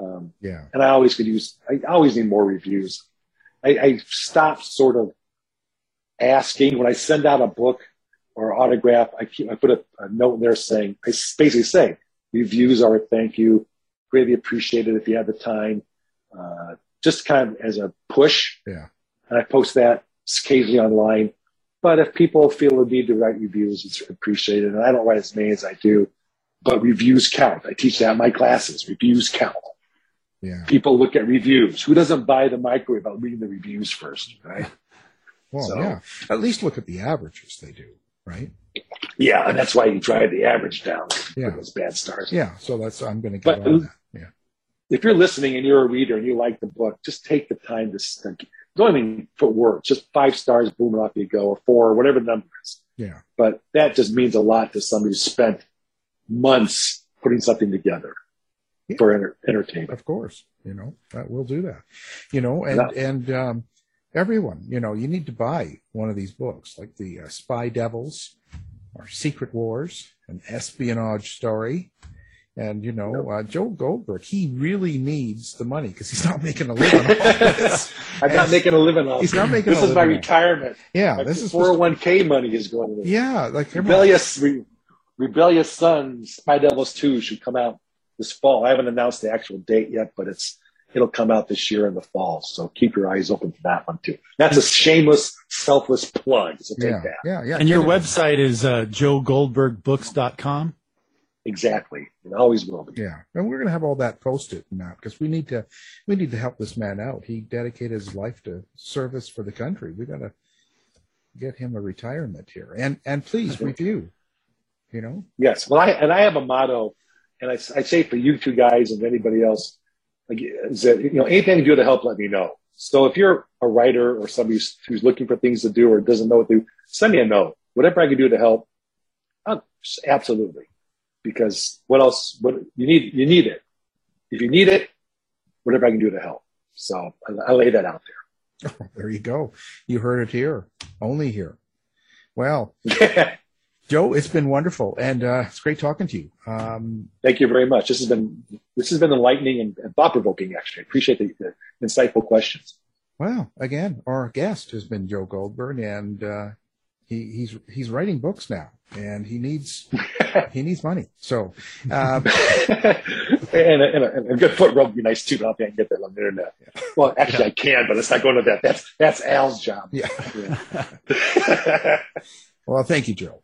Um, yeah, and I always could use. I always need more reviews. I, I stopped sort of asking when I send out a book or autograph. I keep, I put a, a note in there saying, I basically say, reviews are a thank you. Greatly appreciated if you have the time. Uh, just kind of as a push. Yeah. And I post that occasionally online. But if people feel the need to write reviews, it's appreciated. And I don't write as many as I do, but reviews count. I teach that in my classes. Reviews count. Yeah. People look at reviews. Who doesn't buy the microwave without reading the reviews first, right? Well, So- yeah. At least look at the averages they do, right? Yeah, and that's why you drive the average down Yeah. those bad stars. Yeah. So that's I'm going to get But on that. Yeah. if you're listening and you're a reader and you like the book, just take the time to think. Don't even put words, just five stars, boom, off you go, or four, or whatever the number is. Yeah. But that just means a lot to somebody who spent months putting something together for enter- entertainment. Of course, you know that we'll do that. You know, and Yeah. and um, everyone, you know, you need to buy one of these books, like the uh, Spy Devils, or Secret Wars, an espionage story. And you know, uh, Joe Goldberg, he really needs the money because he's not making a living. off this. <laughs> I'm not making a living off He's not making This a is my living off it. retirement. Yeah, My this is supposed 401k money is going to Yeah, like Rebellious, Re- Rebellious Son, Spy Devils 2 should come out this fall. I haven't announced the actual date yet, but it's it'll come out this year in the fall. So keep your eyes open for that one too. That's a shameless, selfless plug. So take yeah, that. yeah, yeah. and your get it. website is uh, joegoldbergbooks.com. Exactly. It always will be. Yeah, and we're going to have all that posted now because we need to we need to help this man out. He dedicated his life to service for the country. We got to get him a retirement here, and and please review. You know, Yes. Well, I, and I have a motto, and I, I say for you two guys and anybody else, like, is that, you know, anything you do to help, let me know. So if you're a writer or somebody who's, who's looking for things to do or doesn't know what to do, send me a note. Whatever I can do to help, I'll- absolutely. Because what else? What you need? You need it. If you need it, whatever I can do to help. So I, I lay that out there <laughs> There you go. You heard it here, only here. Well. <laughs> Joe, it's been wonderful, and uh, it's great talking to you. Um, Thank you very much. This has been this has been enlightening and, and thought provoking. Actually, I appreciate the, the insightful questions. well, again, our guest has been Joe Goldberg, and uh, he, he's he's writing books now, and he needs <laughs> he needs money. So, <laughs> um, and, a, and, a, and a good foot rub would be nice too. but I don't think I can get that on the internet. Well, actually, I can, but it's not going to that. That's that's Al's job. Yeah. Yeah. <laughs> well, thank you, Joe.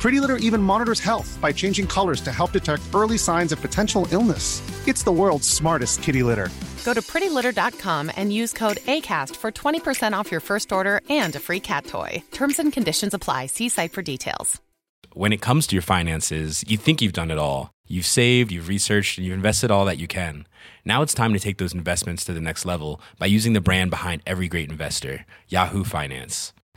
Pretty Litter even monitors health by changing colors to help detect early signs of potential illness. It's the world's smartest kitty litter. Go to prettylitter.com and use code ACAST for 20% off your first order and a free cat toy. Terms and conditions apply. See site for details. When it comes to your finances, you think you've done it all. You've saved, you've researched, and you've invested all that you can. Now it's time to take those investments to the next level by using the brand behind every great investor, Yahoo Finance.